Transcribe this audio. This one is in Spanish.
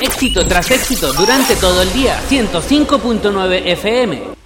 Éxito tras éxito durante todo el día. 105.9 FM.